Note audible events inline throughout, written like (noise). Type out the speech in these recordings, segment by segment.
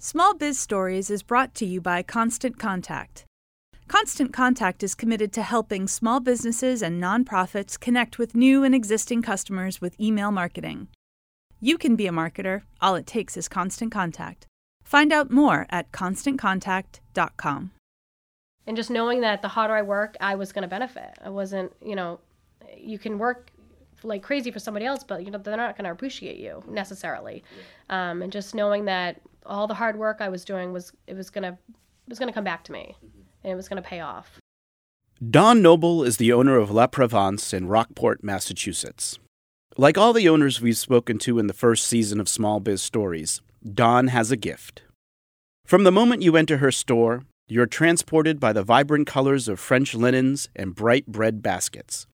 Small Biz Stories is brought to you by Constant Contact. Constant Contact is committed to helping small businesses and nonprofits connect with new and existing customers with email marketing. You can be a marketer, all it takes is constant contact. Find out more at constantcontact.com. And just knowing that the harder I work, I was going to benefit. I wasn't, you know, you can work like crazy for somebody else, but you know they're not going to appreciate you necessarily. Um, and just knowing that all the hard work I was doing was it was gonna it was gonna come back to me, and it was gonna pay off. Dawn Noble is the owner of La Provence in Rockport, Massachusetts. Like all the owners we've spoken to in the first season of Small Biz Stories, Dawn has a gift. From the moment you enter her store, you're transported by the vibrant colors of French linens and bright bread baskets.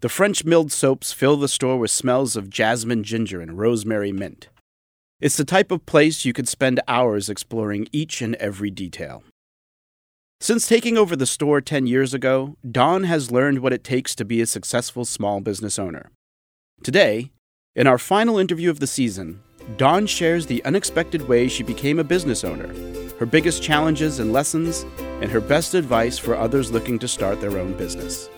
The French milled soaps fill the store with smells of jasmine ginger and rosemary mint. It's the type of place you could spend hours exploring each and every detail. Since taking over the store 10 years ago, Dawn has learned what it takes to be a successful small business owner. Today, in our final interview of the season, Dawn shares the unexpected way she became a business owner, her biggest challenges and lessons, and her best advice for others looking to start their own business.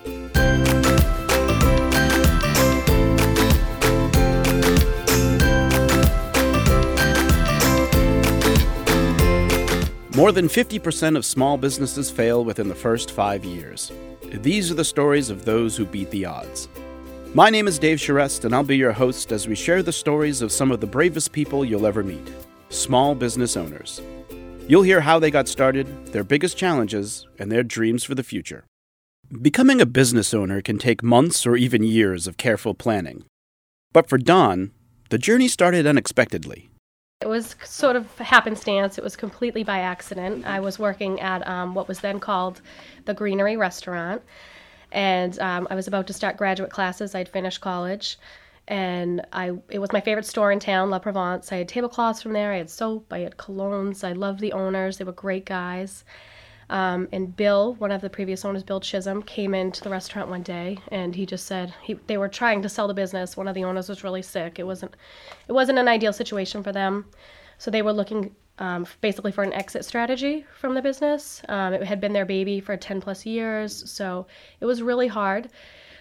More than 50% of small businesses fail within the first five years. These are the stories of those who beat the odds. My name is Dave Charest, and I'll be your host as we share the stories of some of the bravest people you'll ever meet small business owners. You'll hear how they got started, their biggest challenges, and their dreams for the future. Becoming a business owner can take months or even years of careful planning. But for Dawn, the journey started unexpectedly. It was sort of happenstance. It was completely by accident. I was working at um, what was then called the Greenery Restaurant, and um, I was about to start graduate classes. I'd finished college, and I it was my favorite store in town, La Provence. I had tablecloths from there. I had soap. I had colognes. I loved the owners. They were great guys. Um, and Bill, one of the previous owners, Bill Chisholm, came into the restaurant one day, and he just said he, they were trying to sell the business. One of the owners was really sick. It wasn't, it wasn't an ideal situation for them, so they were looking um, basically for an exit strategy from the business. Um, it had been their baby for 10 plus years, so it was really hard.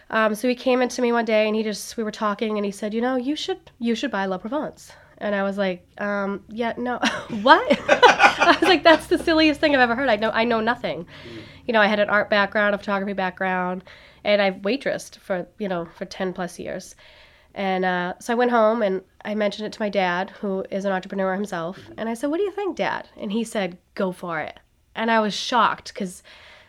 Um, so he came into me one day, and he just we were talking, and he said, you know, you should you should buy La Provence. And I was like, um, yeah, no, (laughs) what? (laughs) I was like, that's the silliest thing I've ever heard. I know, I know nothing. You know, I had an art background, a photography background, and I've waitressed for, you know, for 10 plus years. And uh, so I went home and I mentioned it to my dad, who is an entrepreneur himself. And I said, what do you think, dad? And he said, go for it. And I was shocked because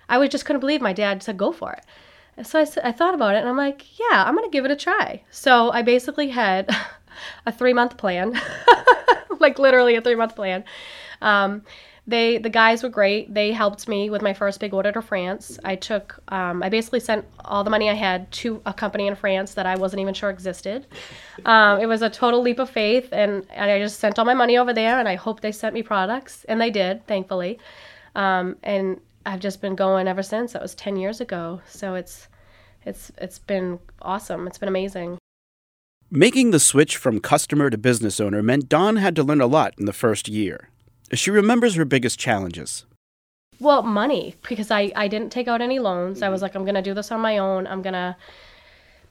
I was just couldn't believe my dad said, go for it. So I, I thought about it and I'm like, yeah, I'm going to give it a try. So I basically had (laughs) a three month plan, (laughs) like literally a three month plan. Um, they the guys were great. They helped me with my first big order to France. I took um, I basically sent all the money I had to a company in France that I wasn't even sure existed. Um, it was a total leap of faith, and, and I just sent all my money over there, and I hope they sent me products, and they did, thankfully. Um, and I've just been going ever since. That was ten years ago, so it's it's it's been awesome. It's been amazing. Making the switch from customer to business owner meant Dawn had to learn a lot in the first year. She remembers her biggest challenges. Well, money, because I, I didn't take out any loans. I was like, I'm going to do this on my own. I'm going to.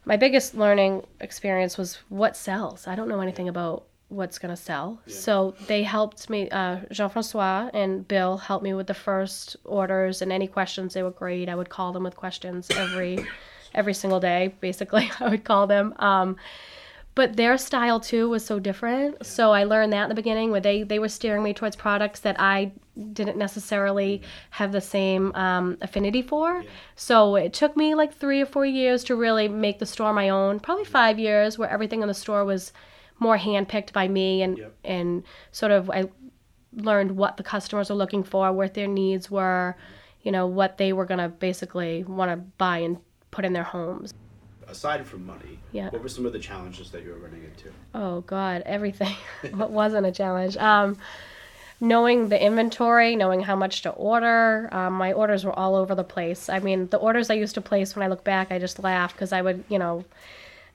My biggest learning experience was what sells. I don't know anything about what's going to sell. Yeah. So they helped me. Uh, Jean Francois and Bill helped me with the first orders and any questions. They were great. I would call them with questions every every single day, basically. (laughs) I would call them. Um, but their style too was so different. So I learned that in the beginning where they, they were steering me towards products that I didn't necessarily have the same um, affinity for. Yeah. So it took me like three or four years to really make the store my own. Probably five years where everything in the store was more handpicked by me and yep. and sort of I learned what the customers were looking for, what their needs were, you know, what they were gonna basically want to buy and put in their homes aside from money, yeah. what were some of the challenges that you were running into? Oh God, everything. (laughs) what wasn't a challenge? Um, knowing the inventory, knowing how much to order. Um, my orders were all over the place. I mean, the orders I used to place when I look back, I just laugh because I would, you know,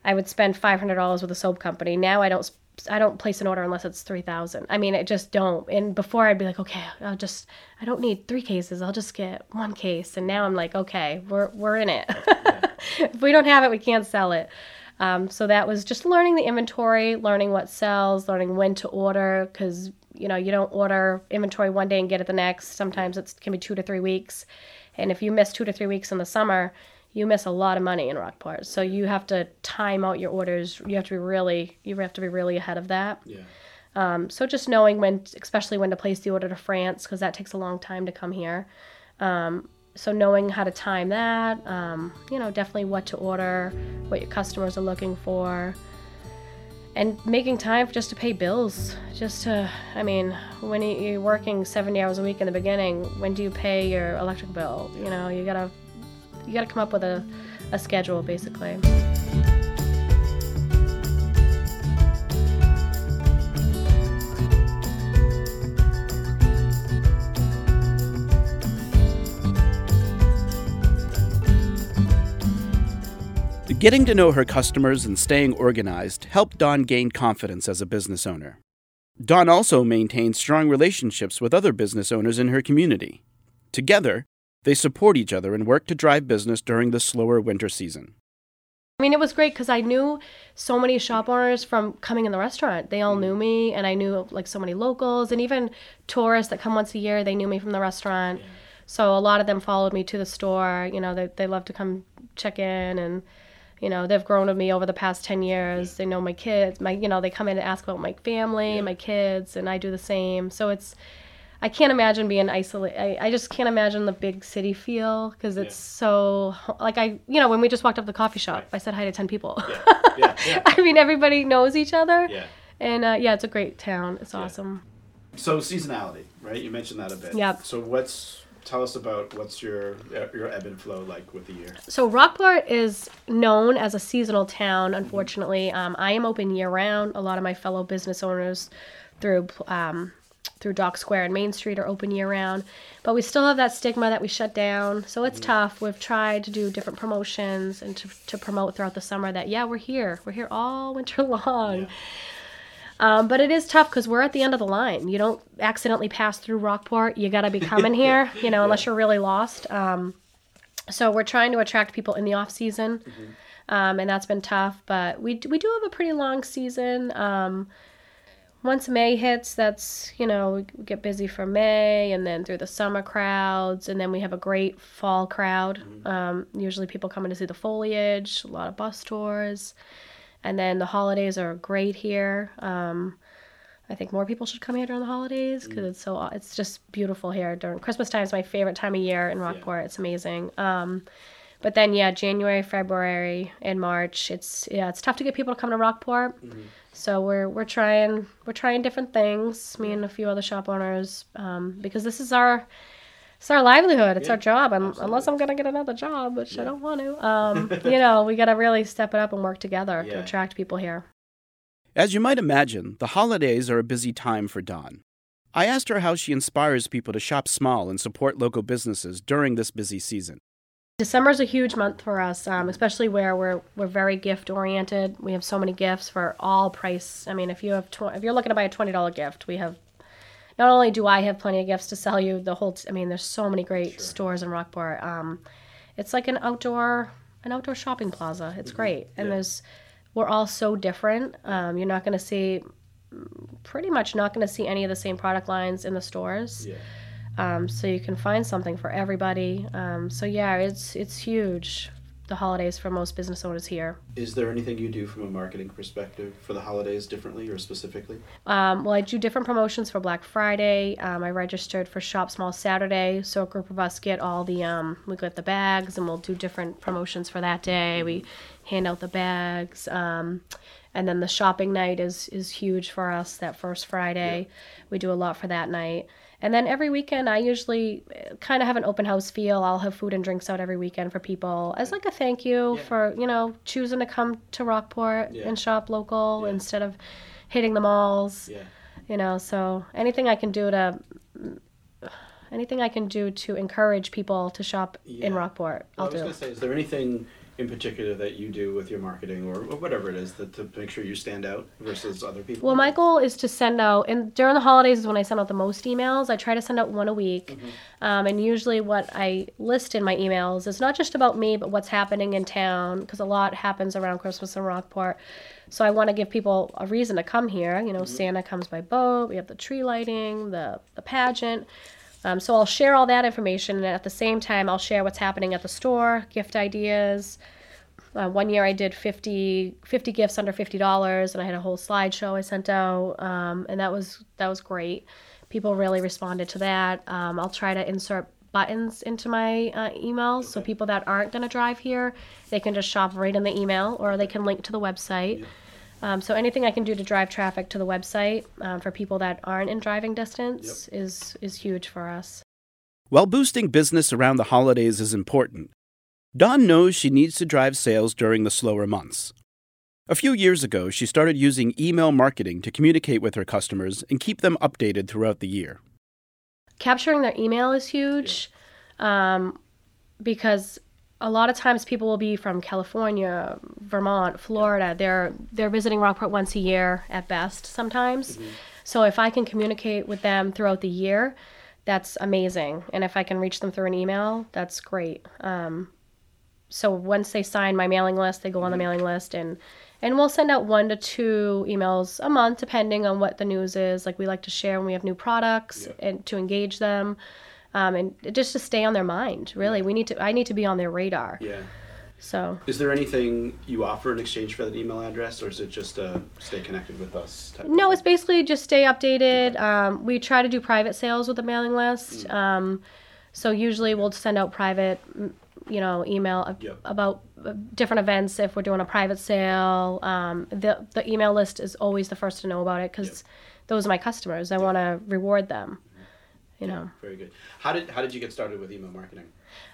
I would spend five hundred dollars with a soap company. Now I don't I don't place an order unless it's 3000. I mean, I just don't. And before I'd be like, okay, I'll just I don't need 3 cases. I'll just get one case. And now I'm like, okay, we're we're in it. (laughs) if we don't have it, we can't sell it. Um, so that was just learning the inventory, learning what sells, learning when to order because you know you don't order inventory one day and get it the next. Sometimes it can be two to three weeks, and if you miss two to three weeks in the summer, you miss a lot of money in Rockport. So you have to time out your orders. You have to be really you have to be really ahead of that. Yeah. Um, so just knowing when, especially when to place the order to France, because that takes a long time to come here. Um, so knowing how to time that, um, you know, definitely what to order, what your customers are looking for, and making time just to pay bills. Just to, I mean, when you're working 70 hours a week in the beginning, when do you pay your electric bill? You know, you gotta, you gotta come up with a, a schedule basically. Getting to know her customers and staying organized helped Dawn gain confidence as a business owner. Dawn also maintained strong relationships with other business owners in her community. Together, they support each other and work to drive business during the slower winter season. I mean, it was great because I knew so many shop owners from coming in the restaurant. They all mm-hmm. knew me, and I knew like so many locals, and even tourists that come once a year. They knew me from the restaurant, so a lot of them followed me to the store. You know, they they love to come check in, and you know they've grown with me over the past 10 years they know my kids my you know they come in and ask about my family my kids and i do the same so it's i can't imagine being isolated I, I just can't imagine the big city feel because it's so like i you know when we just walked up the coffee shop i said hi to 10 people (laughs) Yeah, yeah. i mean everybody knows each other Yeah. and uh, yeah it's a great town it's awesome So seasonality, right? You mentioned that a bit. Yep. So what's tell us about what's your your ebb and flow like with the year? So Rockport is known as a seasonal town. Unfortunately, um, I am open year round. A lot of my fellow business owners through um, through Dock Square and Main Street are open year round, but we still have that stigma that we shut down. So it's tough. We've tried to do different promotions and to, to promote throughout the summer that yeah we're here. We're here all (laughs) winter long. Um, but it is tough because we're at the end of the line. You don't accidentally pass through Rockport. You got to be coming (laughs) here, you know, unless you're really lost. Um, so we're trying to attract people in the off season, um, and that's been tough. But we we do have a pretty long season. Once May hits, that's you know we get busy for May, and then through the summer crowds, and then we have a great fall crowd. Um, usually people coming to see the foliage, a lot of bus tours, and then the holidays are great here. Um, I think more people should come here during the holidays because it's so it's just beautiful here during Christmas time is my favorite time of year in Rockport. It's amazing. Um, but then yeah, January, February, and March, it's yeah, it's tough to get people to come to Rockport. So we're we're trying we're trying different things. Me and a few other shop owners um, because this is our it's our livelihood. It's our job. Un unless I'm gonna get another job, which I don't want to. Um, (laughs) you know, we got to really step it up and work together Yeah. to attract people here. As you might imagine, the holidays are a busy time for Dawn. I asked her how she inspires people to shop small and support local businesses during this busy season. December's a huge month for us, um, especially where we're we're very gift oriented. We have so many gifts for all price. I mean, if you have tw- if you're looking to buy a twenty dollar gift, we have. Not only do I have plenty of gifts to sell you, the whole. T- I mean, there's so many great stores in Rockport. Um, it's like an outdoor an outdoor shopping plaza. It's great, and there's we're all so different. Um, you're not going to see pretty much not going to see any of the same product lines in the stores. Um, so you can find something for everybody. Um, so yeah, it's it's huge. The holidays for most business owners here. Is there anything you do from a marketing perspective for the holidays differently or specifically? Um, well, I do different promotions for Black Friday. Um, I registered for Shop Small Saturday, so a group of us get all the um, we get the bags, and we'll do different promotions for that day. We hand out the bags, um, and then the shopping night is is huge for us. That first Friday, we do a lot for that night. And then every weekend, I usually eh, kind of have an open house feel. I'll have food and drinks out every weekend for people as like a thank you for you know choosing to come to Rockport Yeah. and shop local Yeah. instead of hitting the malls Yeah. you know so anything i can do to anything i can do to encourage people to shop in rockport i'll I was do going to say, is there anything in particular that you do with your marketing or, or whatever it is that to make sure you stand out versus other people? Well, my goal is to send out, and during the holidays is when I send out the most emails. I try to send out one a week. Mm-hmm. Um, and usually, what I list in my emails is not just about me, but what's happening in town, because a lot happens around Christmas in Rockport. So I want to give people a reason to come here. You know, Mm-hmm. Santa comes by boat, we have the tree lighting, the, the pageant. Um, so I'll share all that information, and at the same time, I'll share what's happening at the store, gift ideas. Uh, one year I did 50, 50 gifts under fifty dollars, and I had a whole slideshow I sent out, um, and that was that was great. People really responded to that. Um, I'll try to insert buttons into my uh, emails, so people that aren't going to drive here, they can just shop right in the email, or they can link to the website. Um, so anything I can do to drive traffic to the website um, for people that aren't in driving distance is is huge for us. While boosting business around the holidays is important, Dawn knows she needs to drive sales during the slower months. A few years ago, she started using email marketing to communicate with her customers and keep them updated throughout the year. capturing their email is huge um, because a lot of times people will be from California, Vermont, Florida. They're they're visiting Rockport once a year at best sometimes. So if I can communicate with them throughout the year, that's amazing. And if I can reach them through an email, that's great. Um, so once they sign my mailing list, they go on the mailing list and and we'll send out one to two emails a month depending on what the news is. Like we like to share when we have new products and to engage them. Um, and just to stay on their mind, really. We need to. I need to be on their radar. Yeah. So Is there anything you offer in exchange for that email address, or is it just uh, stay connected with us? Type no, it's basically just stay updated. Um, we try to do private sales with the mailing list. Um, so usually we'll send out private, mm, you know, email Yep. about uh, different events if we're doing a private sale. Um, the the email list is always the first to know about it because those are my customers. I want to reward them. You know. Very good. How did how did you get started with email marketing?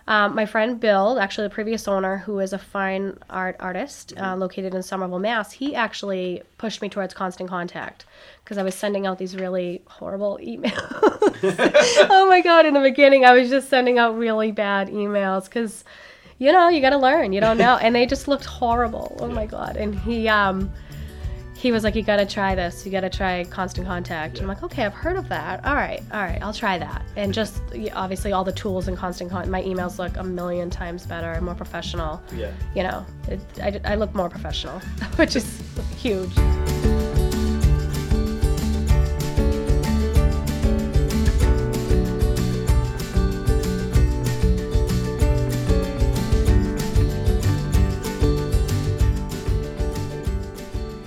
Um, my friend Bill, actually the previous owner, who is a fine art artist uh, Mm-hmm. located in Somerville, Mass, he actually pushed me towards constant contact because I was sending out these really horrible emails. (laughs) oh my god! In the beginning, I was just sending out really bad emails because, you know, you got to learn. You don't know, and they just looked horrible. Oh my god! And he um, he was like, "You got to try this. You got to try constant contact." I'm like, "Okay, I've heard of that. All right, all right, I'll try that." And just obviously, all the tools in constant contact. My emails look a million times better and more professional. Yeah. You know, it, I, I look more professional, (laughs) which is huge.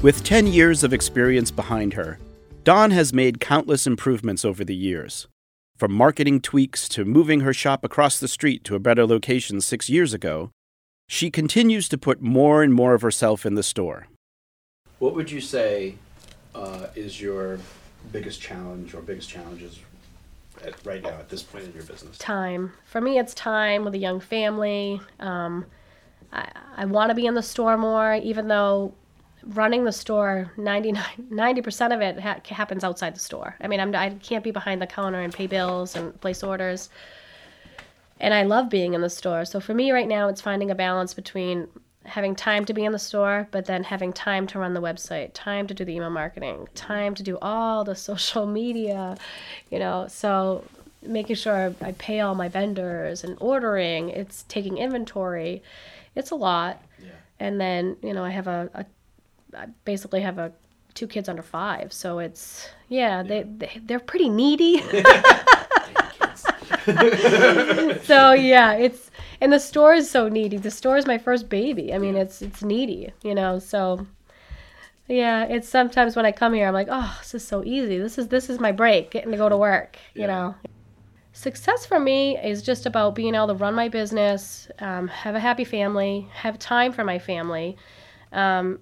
With 10 years of experience behind her, Dawn has made countless improvements over the years. From marketing tweaks to moving her shop across the street to a better location six years ago, she continues to put more and more of herself in the store. What would you say uh, is your biggest challenge or biggest challenges at, right now at this point in your business? time. For me, it's time with a young family. Um, I, I want to be in the store more, even though running the store 99 90% of it ha- happens outside the store. I mean I'm, i can't be behind the counter and pay bills and place orders. And i love being in the store. So for me right now it's finding a balance between having time to be in the store but then having time to run the website time to do the email marketing time to do all the (laughs) social media you know? So making sure i pay all my vendors and ordering it's taking inventory. It's a lot. Yeah. and then you know i have a, a I basically have a two kids under five so it's yeah, They, they they're pretty needy. (laughs) (laughs) So yeah it's and the store is so needy. The store is my first baby. I mean it's it's needy you know so yeah it's sometimes when i come here i'm like oh this is so easy. This is this is my break getting to go to work you know. Success for me is just about being able to run my business um, have a happy family have time for my family um,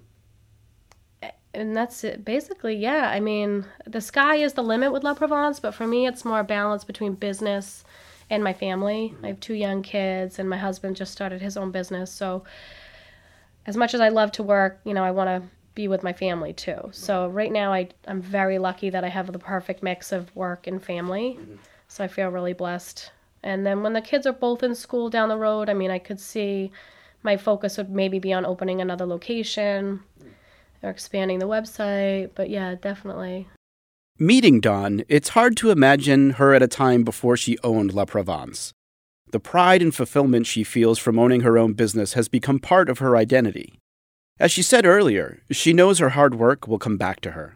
and that's it. Basically yeah i mean the sky is the limit with la provence but for me it's more a balance between business and my family. I have two young kids and my husband just started his own business so as much as i love to work you know i want to be with my family too. So right now I, i'm very lucky that i have the perfect mix of work and family. Mm-hmm. So i feel really blessed. And then when the kids are both in school down the road i mean i could see my focus would maybe be on opening another location or expanding the website. But yeah, definitely. Meeting Dawn, it's hard to imagine her at a time before she owned La Provence. The pride and fulfillment she feels from owning her own business has become part of her identity. As she said earlier, she knows her hard work will come back to her.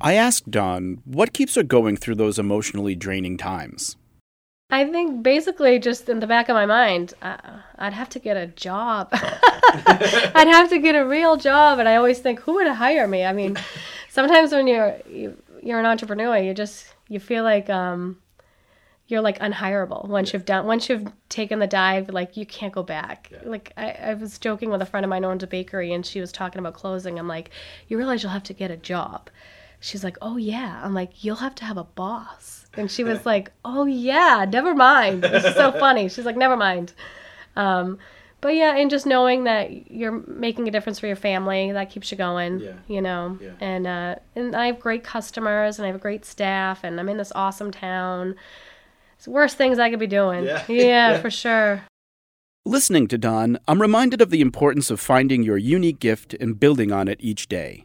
I asked Dawn what keeps her going through those emotionally draining times. I think basically just in the back of my mind, uh, I'd have to get a job. (laughs) I'd have to get a real job, and I always think, who would hire me? I mean, (laughs) sometimes when you're you, you're an entrepreneur, you just you feel like um, you're like unhireable once yeah. you've done once you've taken the dive. Like you can't go back. Yeah. Like I, I was joking with a friend of mine who owns a bakery, and she was talking about closing. I'm like, you realize you'll have to get a job. She's like, oh yeah. I'm like, you'll have to have a boss. And she was like, oh yeah, never mind. It's so (laughs) funny. She's like, never mind. Um, but yeah, and just knowing that you're making a difference for your family, that keeps you going. Yeah. You know, yeah. and uh, and I have great customers, and I have a great staff, and I'm in this awesome town. It's worst things I could be doing. Yeah, (laughs) yeah, yeah. for sure. Listening to Dawn, I'm reminded of the importance of finding your unique gift and building on it each day.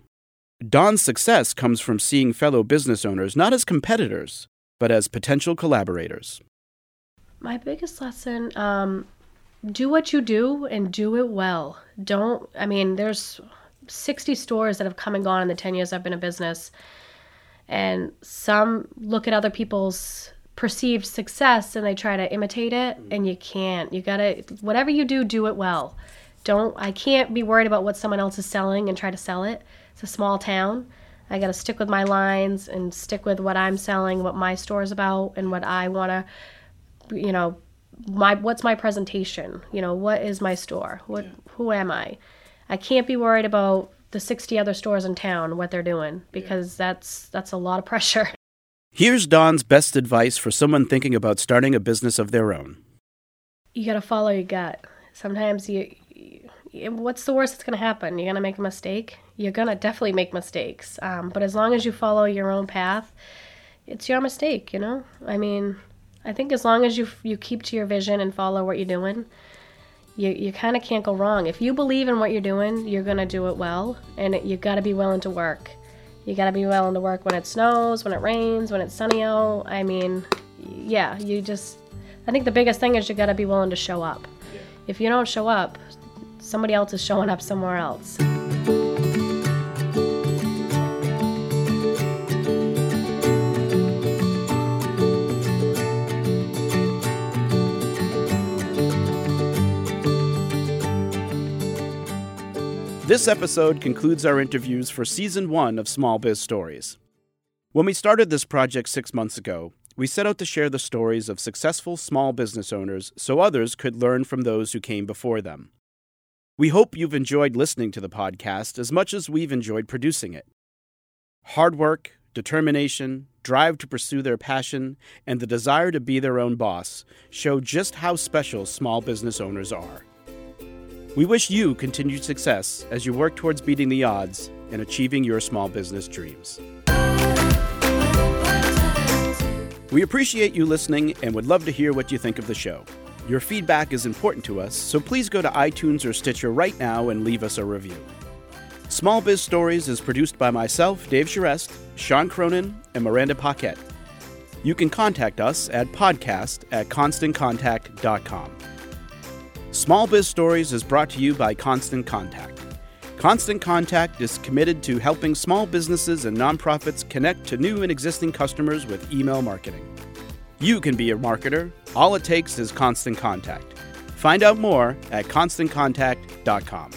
Dawn's success comes from seeing fellow business owners not as competitors, but as potential collaborators. My biggest lesson um, do what you do and do it well. Don't, I mean, there's 60 stores that have come and gone in the 10 years I've been in business. And some look at other people's perceived success and they try to imitate it, and you can't. You gotta, whatever you do, do it well. Don't, I can't be worried about what someone else is selling and try to sell it. It's a small town. I got to stick with my lines and stick with what I'm selling, what my store is about, and what I want to, you know, my what's my presentation? You know what is my store? What yeah. who am i? I can't be worried about the 60 other stores in town what they're doing because yeah. that's that's a lot of pressure. (laughs) Here's Dawn's best advice for someone thinking about starting a business of their own. You got to follow your gut. Sometimes you, you what's the worst that's going to happen? You're going to make a mistake you're going to definitely make mistakes um, but as long as you follow your own path it's your mistake you know i mean I think as long as you you keep to your vision and follow what you're doing, you you kind of can't go wrong. If you believe in what you're doing, you're gonna do it well, and it, you got to be willing to work. You got to be willing to work when it snows, when it rains, when it's sunny out. I mean, yeah, you just. I think the biggest thing is you got to be willing to show up. Yeah. If you don't show up, somebody else is showing up somewhere else. This episode concludes our interviews for season one of Small Biz Stories. When we started this project six months ago, we set out to share the stories of successful small business owners so others could learn from those who came before them. We hope you've enjoyed listening to the podcast as much as we've enjoyed producing it. Hard work, determination, drive to pursue their passion, and the desire to be their own boss show just how special small business owners are. We wish you continued success as you work towards beating the odds and achieving your small business dreams. We appreciate you listening and would love to hear what you think of the show. Your feedback is important to us, so please go to iTunes or Stitcher right now and leave us a review. Small Biz Stories is produced by myself, Dave Charest, Sean Cronin, and Miranda Paquette. You can contact us at podcast at constantcontact.com. Small Biz Stories is brought to you by Constant Contact. Constant Contact is committed to helping small businesses and nonprofits connect to new and existing customers with email marketing. You can be a marketer. All it takes is constant contact. Find out more at constantcontact.com.